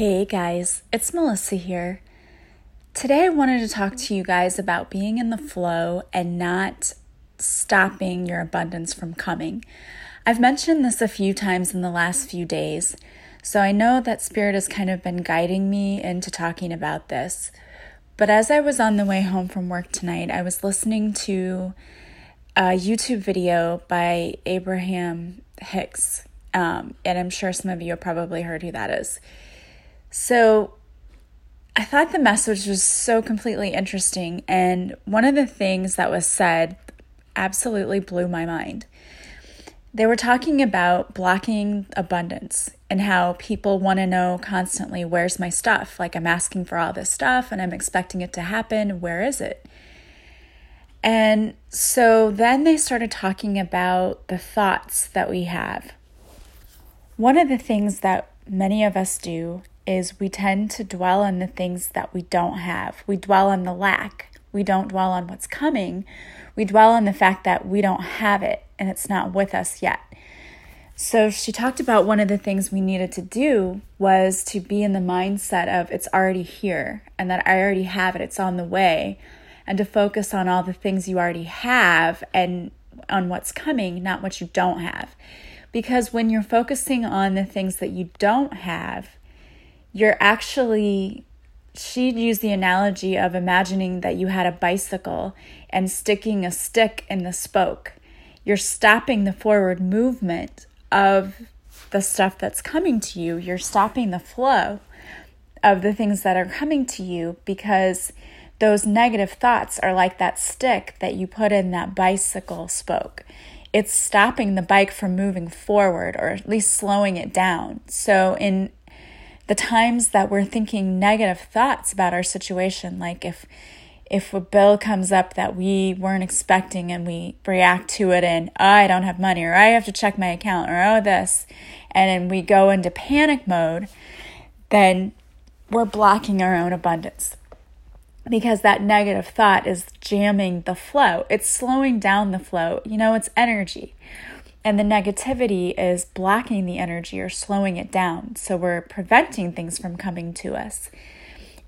Hey guys, it's Melissa here. Today I wanted to talk to you guys about being in the flow and not stopping your abundance from coming. I've mentioned this a few times in the last few days, so I know that Spirit has kind of been guiding me into talking about this. But as I was on the way home from work tonight, I was listening to a YouTube video by Abraham Hicks, um, and I'm sure some of you have probably heard who that is. So I thought the message was so completely interesting. And one of the things that was said absolutely blew my mind. They were talking about blocking abundance and how people want to know constantly, where's my stuff? Like, I'm asking for all this stuff and I'm expecting it to happen. Where is it? And so then they started talking about the thoughts that we have. One of the things that many of us do is we tend to dwell on the things that we don't have. We dwell on the lack. We don't dwell on what's coming. We dwell on the fact that we don't have it and it's not with us yet. So she talked about one of the things we needed to do was to be in the mindset of it's already here and that I already have it, it's on the way, and to focus on all the things you already have and on what's coming, not what you don't have. Because when you're focusing on the things that you don't have, you're actually she'd use the analogy of imagining that you had a bicycle and sticking a stick in the spoke. You're stopping the forward movement of the stuff that's coming to you. You're stopping the flow of the things that are coming to you because those negative thoughts are like that stick that you put in that bicycle spoke. It's stopping the bike from moving forward or at least slowing it down. So, in the times that we're thinking negative thoughts about our situation, like if if a bill comes up that we weren't expecting and we react to it and oh, I don't have money or I have to check my account or oh this and then we go into panic mode, then we're blocking our own abundance. Because that negative thought is jamming the flow. It's slowing down the flow. You know, it's energy. And the negativity is blocking the energy or slowing it down. So we're preventing things from coming to us.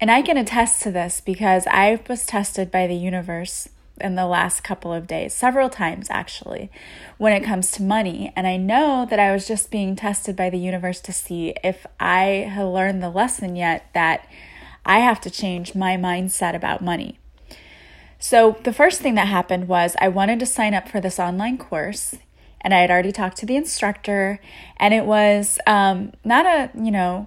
And I can attest to this because I was tested by the universe in the last couple of days, several times actually, when it comes to money. And I know that I was just being tested by the universe to see if I had learned the lesson yet that I have to change my mindset about money. So, the first thing that happened was I wanted to sign up for this online course and I had already talked to the instructor, and it was um, not a, you know,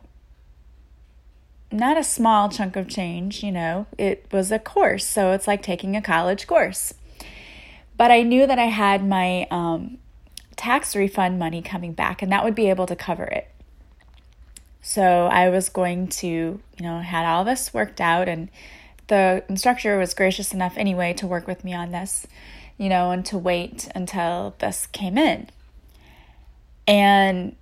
not a small chunk of change, you know, it was a course. So it's like taking a college course. But I knew that I had my um, tax refund money coming back, and that would be able to cover it. So I was going to, you know, had all this worked out, and the instructor was gracious enough anyway to work with me on this you know, and to wait until this came in. And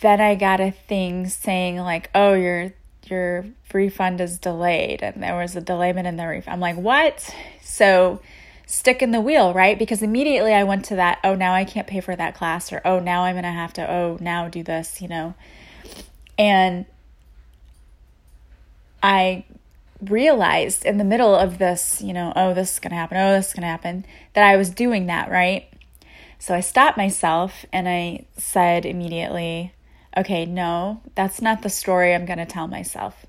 then I got a thing saying like, "Oh, your your refund is delayed," and there was a delayment in the refund. I'm like, "What?" So stick in the wheel, right? Because immediately I went to that, "Oh, now I can't pay for that class," or "Oh, now I'm gonna have to," "Oh, now do this," you know, and I realized in the middle of this, you know, oh, this is going to happen, oh, this is going to happen, that I was doing that, right? So I stopped myself and I said immediately, okay, no, that's not the story I'm going to tell myself.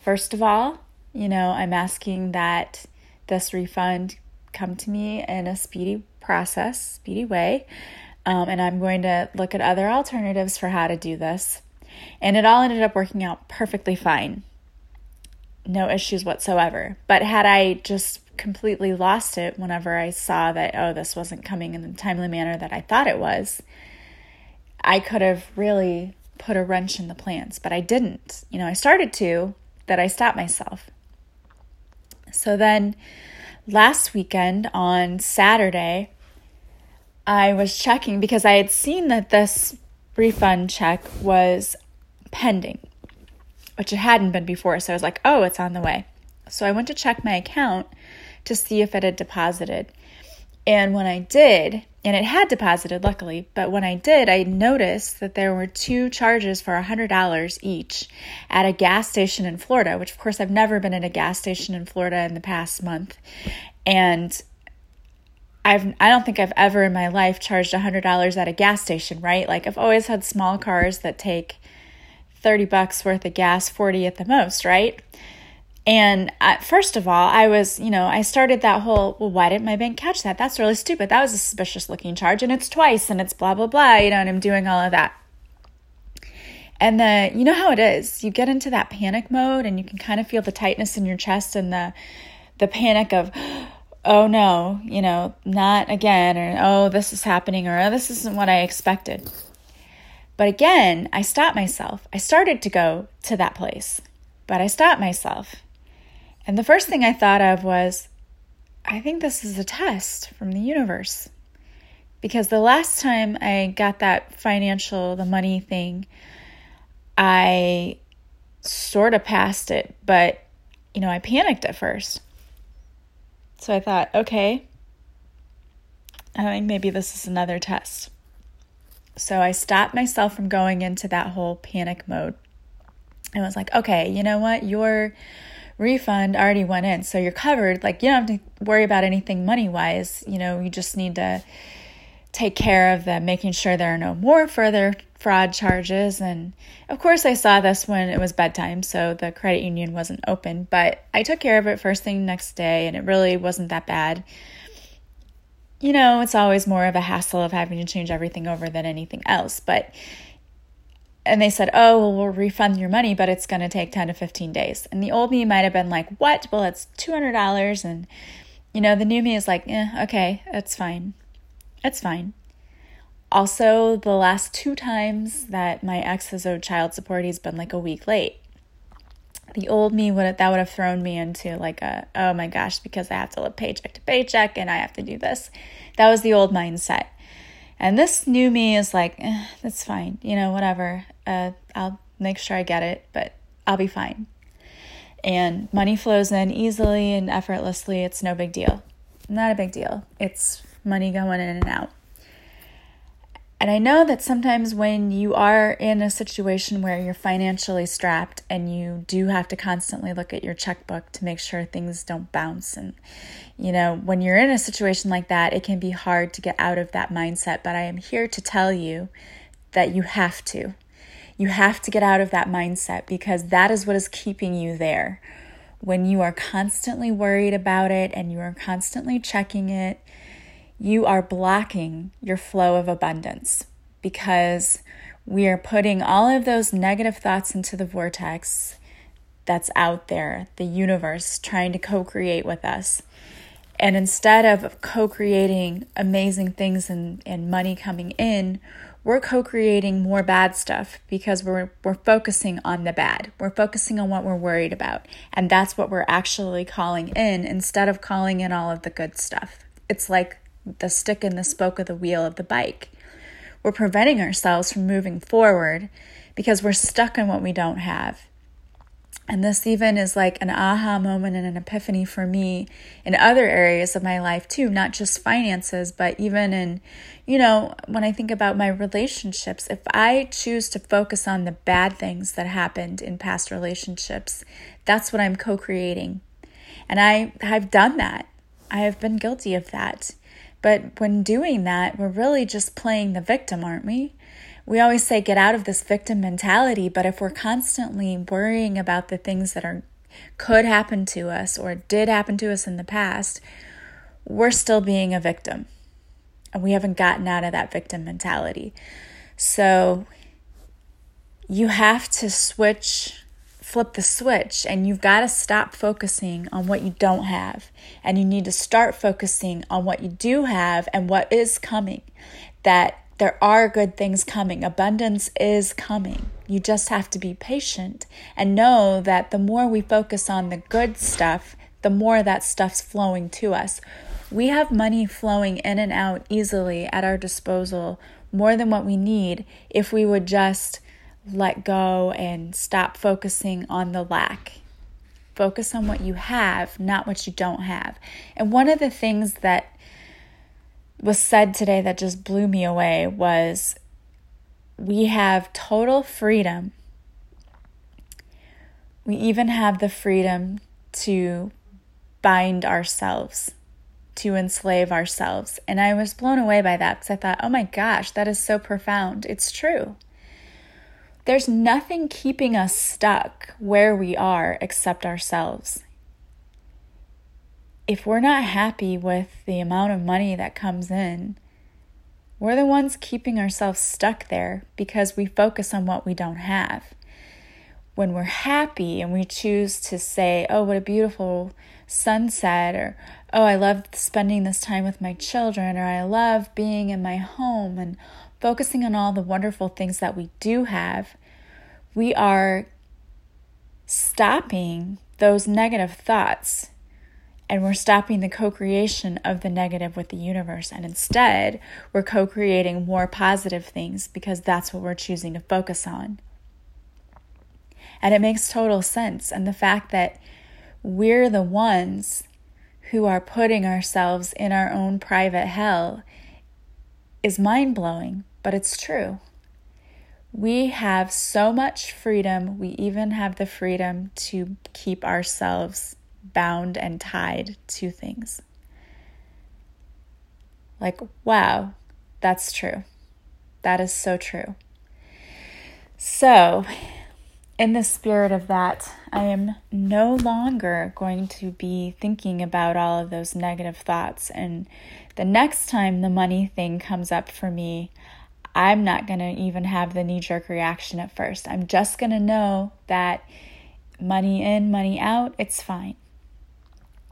First of all, you know, I'm asking that this refund come to me in a speedy process, speedy way. Um, and I'm going to look at other alternatives for how to do this. And it all ended up working out perfectly fine no issues whatsoever. But had I just completely lost it whenever I saw that, oh, this wasn't coming in the timely manner that I thought it was, I could have really put a wrench in the plans, but I didn't. You know, I started to, that I stopped myself. So then last weekend on Saturday, I was checking because I had seen that this refund check was pending which it hadn't been before. So I was like, oh, it's on the way. So I went to check my account to see if it had deposited. And when I did, and it had deposited luckily, but when I did, I noticed that there were two charges for $100 each at a gas station in Florida, which of course I've never been at a gas station in Florida in the past month. And I've I don't think I've ever in my life charged $100 at a gas station, right? Like I've always had small cars that take 30 bucks worth of gas, 40 at the most, right? And first of all, I was, you know, I started that whole, well, why didn't my bank catch that? That's really stupid. That was a suspicious looking charge and it's twice and it's blah, blah, blah, you know, and I'm doing all of that. And the, you know how it is. You get into that panic mode and you can kind of feel the tightness in your chest and the, the panic of, oh no, you know, not again, or oh, this is happening, or oh, this isn't what I expected. But again, I stopped myself. I started to go to that place, but I stopped myself and the first thing I thought of was, I think this is a test from the universe. Because the last time I got that financial, the money thing, I sort of passed it, but you know, I panicked at first. So I thought, okay, I think maybe this is another test. So I stopped myself from going into that whole panic mode. I was like, okay, you know what? You're refund already went in. So you're covered. Like you don't have to worry about anything money wise. You know, you just need to take care of the making sure there are no more further fraud charges. And of course, I saw this when it was bedtime, so the credit union wasn't open. But I took care of it first thing next day, and it really wasn't that bad. You know, it's always more of a hassle of having to change everything over than anything else. But and they said, "Oh, well, we'll refund your money, but it's going to take 10 to 15 days." And the old me might have been like, "What? Well, it's $200." And you know, the new me is like, "Yeah, okay, that's fine. It's fine." Also, the last two times that my ex has owed child support, he's been like a week late. The old me would have, that would have thrown me into like a oh my gosh because I have to live paycheck to paycheck and I have to do this. That was the old mindset. And this new me is like, eh, that's fine, you know, whatever. Uh, I'll make sure I get it, but I'll be fine. And money flows in easily and effortlessly. It's no big deal. Not a big deal. It's money going in and out. And I know that sometimes when you are in a situation where you're financially strapped and you do have to constantly look at your checkbook to make sure things don't bounce. And, you know, when you're in a situation like that, it can be hard to get out of that mindset. But I am here to tell you that you have to. You have to get out of that mindset because that is what is keeping you there. When you are constantly worried about it and you are constantly checking it, you are blocking your flow of abundance because we are putting all of those negative thoughts into the vortex that's out there, the universe trying to co create with us. And instead of co creating amazing things and, and money coming in, we're co creating more bad stuff because we're, we're focusing on the bad. We're focusing on what we're worried about. And that's what we're actually calling in instead of calling in all of the good stuff. It's like the stick in the spoke of the wheel of the bike. We're preventing ourselves from moving forward because we're stuck in what we don't have. And this even is like an aha moment and an epiphany for me in other areas of my life too, not just finances, but even in, you know, when I think about my relationships, if I choose to focus on the bad things that happened in past relationships, that's what I'm co creating. And I, I've done that. I have been guilty of that. But when doing that, we're really just playing the victim, aren't we? We always say get out of this victim mentality, but if we're constantly worrying about the things that are could happen to us or did happen to us in the past, we're still being a victim. And we haven't gotten out of that victim mentality. So you have to switch flip the switch and you've got to stop focusing on what you don't have. And you need to start focusing on what you do have and what is coming. That there are good things coming. Abundance is coming. You just have to be patient and know that the more we focus on the good stuff the more that stuff's flowing to us. We have money flowing in and out easily at our disposal more than what we need if we would just let go and stop focusing on the lack. Focus on what you have, not what you don't have. And one of the things that was said today that just blew me away was we have total freedom. We even have the freedom to bind ourselves, to enslave ourselves. And I was blown away by that because I thought, oh my gosh, that is so profound. It's true. There's nothing keeping us stuck where we are except ourselves if we're not happy with the amount of money that comes in, we're the ones keeping ourselves stuck there because we focus on what we don't have. When we're happy and we choose to say, oh, what a beautiful sunset, or oh, I love spending this time with my children, or I love being in my home, and focusing on all the wonderful things that we do have, we are stopping those negative thoughts and we're stopping the co creation of the negative with the universe. And instead, we're co creating more positive things because that's what we're choosing to focus on. And it makes total sense. And the fact that we're the ones who are putting ourselves in our own private hell is mind blowing, but it's true. We have so much freedom. We even have the freedom to keep ourselves bound and tied to things. Like, wow, that's true. That is so true. So, in the spirit of that, I am no longer going to be thinking about all of those negative thoughts. And the next time the money thing comes up for me, I'm not going to even have the knee jerk reaction at first. I'm just going to know that money in, money out, it's fine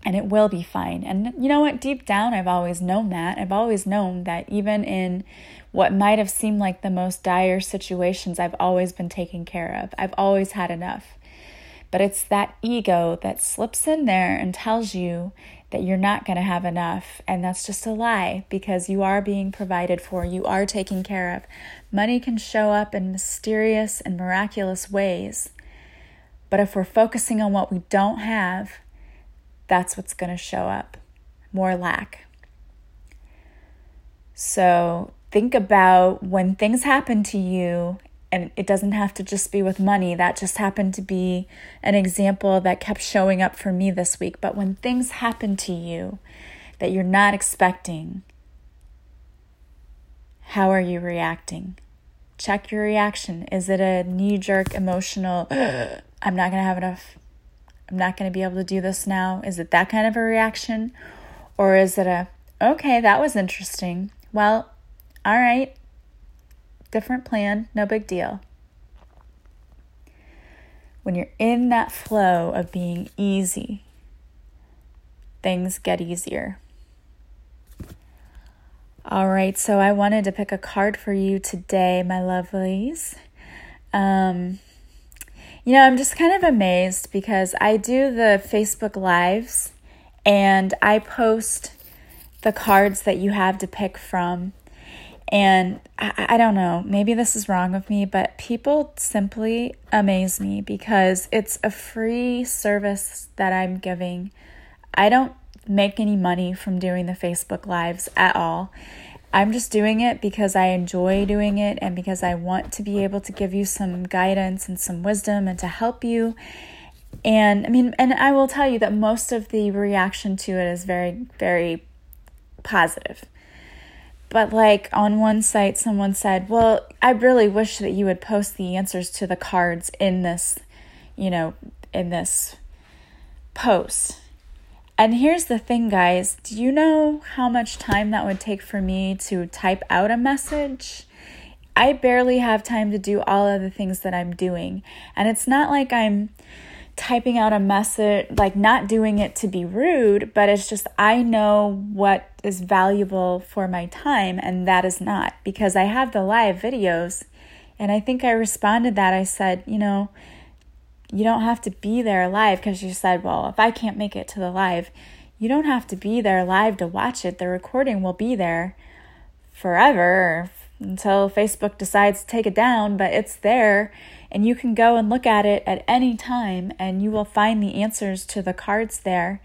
and it will be fine. And you know what? Deep down, I've always known that. I've always known that even in what might have seemed like the most dire situations, I've always been taken care of. I've always had enough. But it's that ego that slips in there and tells you that you're not going to have enough. And that's just a lie because you are being provided for, you are taken care of. Money can show up in mysterious and miraculous ways. But if we're focusing on what we don't have, that's what's going to show up more lack. So think about when things happen to you, and it doesn't have to just be with money. That just happened to be an example that kept showing up for me this week. But when things happen to you that you're not expecting, how are you reacting? Check your reaction. Is it a knee jerk emotional, I'm not going to have enough I'm not going to be able to do this now? Is it that kind of a reaction? Or is it a, okay, that was interesting. Well, all right, different plan, no big deal. When you're in that flow of being easy, things get easier. All right, so I wanted to pick a card for you today, my lovelies. Um, you know, I'm just kind of amazed because I do the Facebook Lives and I post the cards that you have to pick from. And I, I, don't know, maybe this is wrong of me, but people simply amaze me because it's a free service that I'm giving. I don't make any money from doing the Facebook Lives at all. I'm just doing it because I enjoy doing it and because I want to be able to give you some guidance and some wisdom and to help you. And I mean, and I will tell you that most of the reaction to it is very, very positive. But like on one site, someone said, Well, I really wish that you would post the answers to the cards in this, you know, in this post. And here's the thing, guys do you know how much time that would take for me to type out a message? I barely have time to do all of the things that I'm doing. And it's not like I'm typing out a message, like not doing it to be rude, but it's just I know what is valuable for my time, and that is not because I have the live videos. And I think I responded that I said, you know, you don't have to be there live because you said, well, if I can't make it to the live, you don't have to be there live to watch it. The recording will be there forever until Facebook decides to take it down, but it's there and you can go and look at it at any time and you will find the answers to the cards there.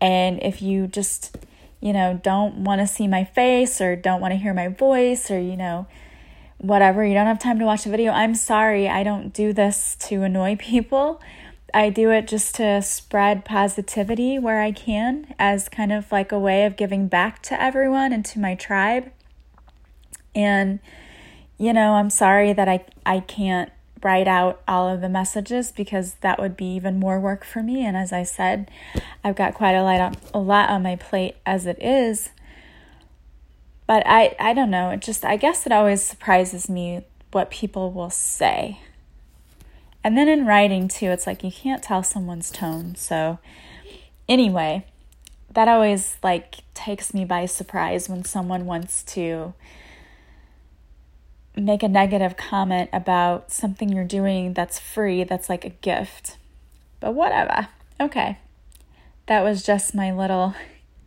And if you just you know, don't want to see my face or don't want to hear my voice or, you know, whatever, you don't have time to watch the video. I'm sorry. I don't do this to annoy people. I do it just to spread positivity where I can as kind of like a way of giving back to everyone and to my tribe. And you know, I'm sorry that I I can't write out all of the messages because that would be even more work for me and as I said, I've got quite a lot on, a lot on my plate as it is. But I I don't know, it just I guess it always surprises me what people will say and then in writing too, it's like you can't tell someone's tone. So anyway, that always like takes me by surprise when someone wants to make a negative comment about something you're doing that's free, that's like a gift. But whatever. Okay. That was just my little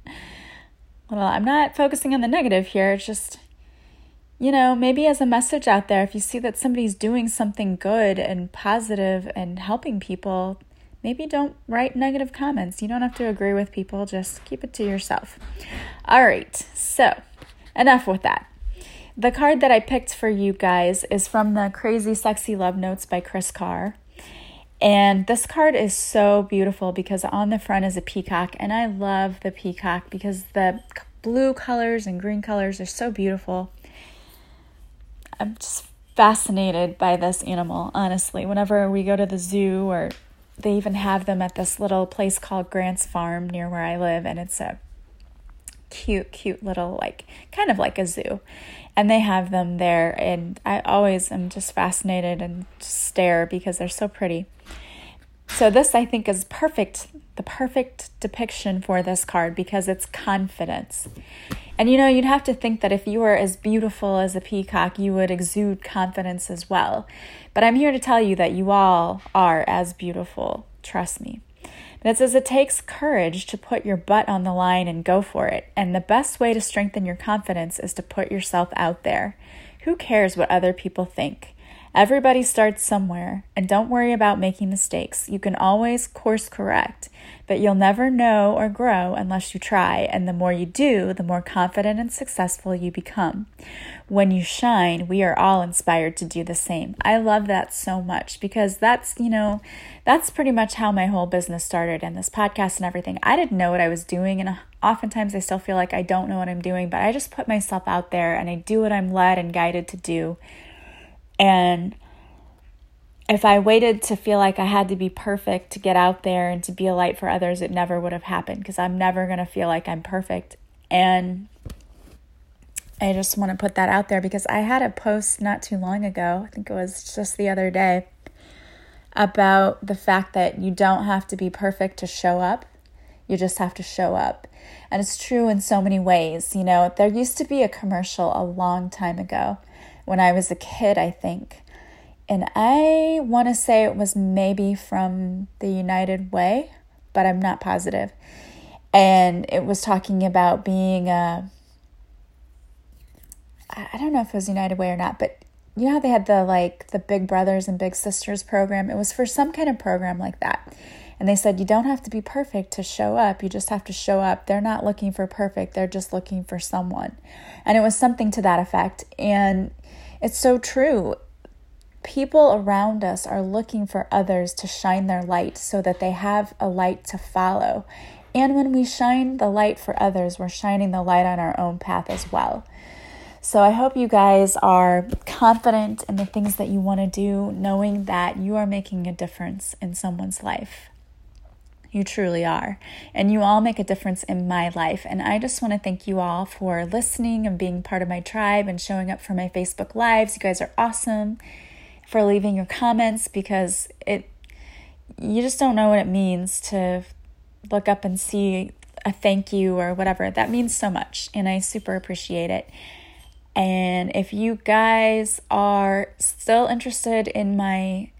little I'm not focusing on the negative here. It's just you know, maybe as a message out there, if you see that somebody's doing something good and positive and helping people, maybe don't write negative comments. You don't have to agree with people, just keep it to yourself. All right, so enough with that. The card that I picked for you guys is from the Crazy Sexy Love Notes by Kris Carr. And this card is so beautiful because on the front is a peacock, and I love the peacock because the blue colors and green colors are so beautiful. I'm just fascinated by this animal, honestly. Whenever we go to the zoo, or they even have them at this little place called Grant's Farm near where I live, and it's a cute, cute little, like, kind of like a zoo. And they have them there, and I always am just fascinated and stare because they're so pretty. So, this I think is perfect, the perfect depiction for this card because it's confidence. And you know, you'd have to think that if you were as beautiful as a peacock, you would exude confidence as well. But I'm here to tell you that you all are as beautiful. Trust me. And it says it takes courage to put your butt on the line and go for it. And the best way to strengthen your confidence is to put yourself out there. Who cares what other people think? Everybody starts somewhere, and don't worry about making mistakes. You can always course correct, but you'll never know or grow unless you try, and the more you do, the more confident and successful you become. When you shine, we are all inspired to do the same. I love that so much because that's, you know, that's pretty much how my whole business started and this podcast and everything. I didn't know what I was doing, and oftentimes I still feel like I don't know what I'm doing, but I just put myself out there and I do what I'm led and guided to do and if I waited to feel like I had to be perfect to get out there and to be a light for others, it never would have happened because I'm never going to feel like I'm perfect. And I just want to put that out there because I had a post not too long ago, I think it was just the other day, about the fact that you don't have to be perfect to show up. You just have to show up. And it's true in so many ways. You know, there used to be a commercial a long time ago when I was a kid, I think. And I want to say it was maybe from the United Way, but I'm not positive. And it was talking about being uh, a, I don't know if it was United Way or not, but you know how they had the like the Big Brothers and Big Sisters program? It was for some kind of program like that. And they said you don't have to be perfect to show up. You just have to show up. They're not looking for perfect. They're just looking for someone. And it was something to that effect. And it's so true. People around us are looking for others to shine their light so that they have a light to follow. And when we shine the light for others, we're shining the light on our own path as well. So I hope you guys are confident in the things that you want to do, knowing that you are making a difference in someone's life. You truly are. And you all make a difference in my life. And I just want to thank you all for listening and being part of my tribe and showing up for my Facebook Lives. You guys are awesome for leaving your comments because it you just don't know what it means to look up and see a thank you or whatever. That means so much and I super appreciate it. And if you guys are still interested in my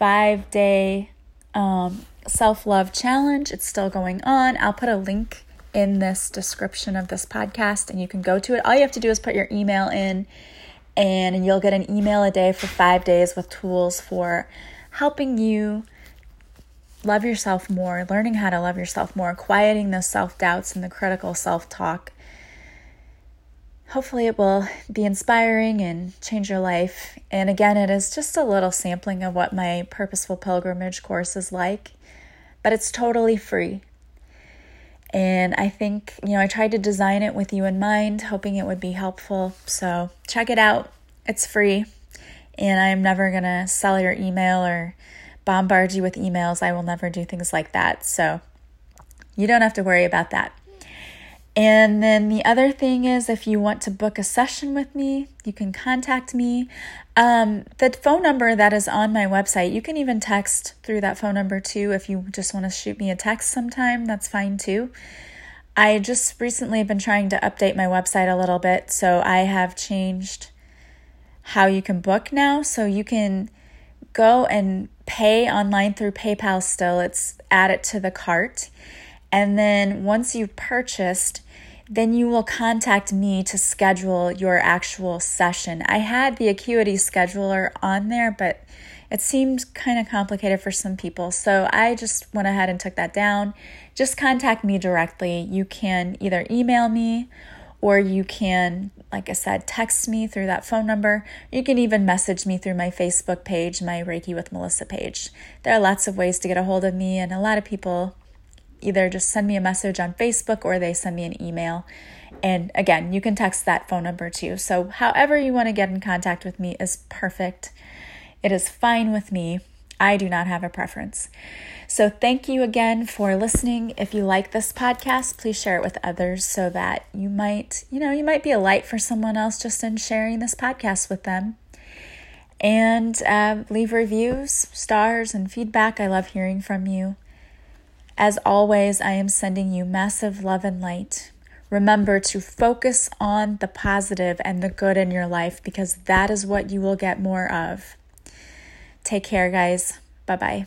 5-day um self love challenge. It's still going on. I'll put a link in this description of this podcast and you can go to it. All you have to do is put your email in and you'll get an email a day for five days with tools for helping you love yourself more, learning how to love yourself more, quieting those self doubts and the critical self talk. Hopefully, it will be inspiring and change your life. And again, it is just a little sampling of what my Purposeful Pilgrimage course is like, but it's totally free. And I think, you know, I tried to design it with you in mind, hoping it would be helpful. So check it out. It's free. And I'm never going to sell your email or bombard you with emails. I will never do things like that. So you don't have to worry about that. And then the other thing is if you want to book a session with me, you can contact me. Um, the phone number that is on my website, you can even text through that phone number too. If you just want to shoot me a text sometime, that's fine too. I just recently been trying to update my website a little bit, so I have changed how you can book now. So you can go and pay online through PayPal still. It's add it to the cart. And then once you've purchased, then you will contact me to schedule your actual session. I had the Acuity scheduler on there, but it seemed kind of complicated for some people. So I just went ahead and took that down. Just contact me directly. You can either email me or you can, like I said, text me through that phone number. You can even message me through my Facebook page, my Reiki with Melissa page. There are lots of ways to get a hold of me, and a lot of people either just send me a message on Facebook or they send me an email. And again, you can text that phone number too. So, however you want to get in contact with me is perfect. It is fine with me. I do not have a preference. So, thank you again for listening. If you like this podcast, please share it with others so that you might, you know, you might be a light for someone else just in sharing this podcast with them. And uh, leave reviews, stars, and feedback. I love hearing from you. As always, I am sending you massive love and light. Remember to focus on the positive and the good in your life because that is what you will get more of. Take care, guys. Bye bye.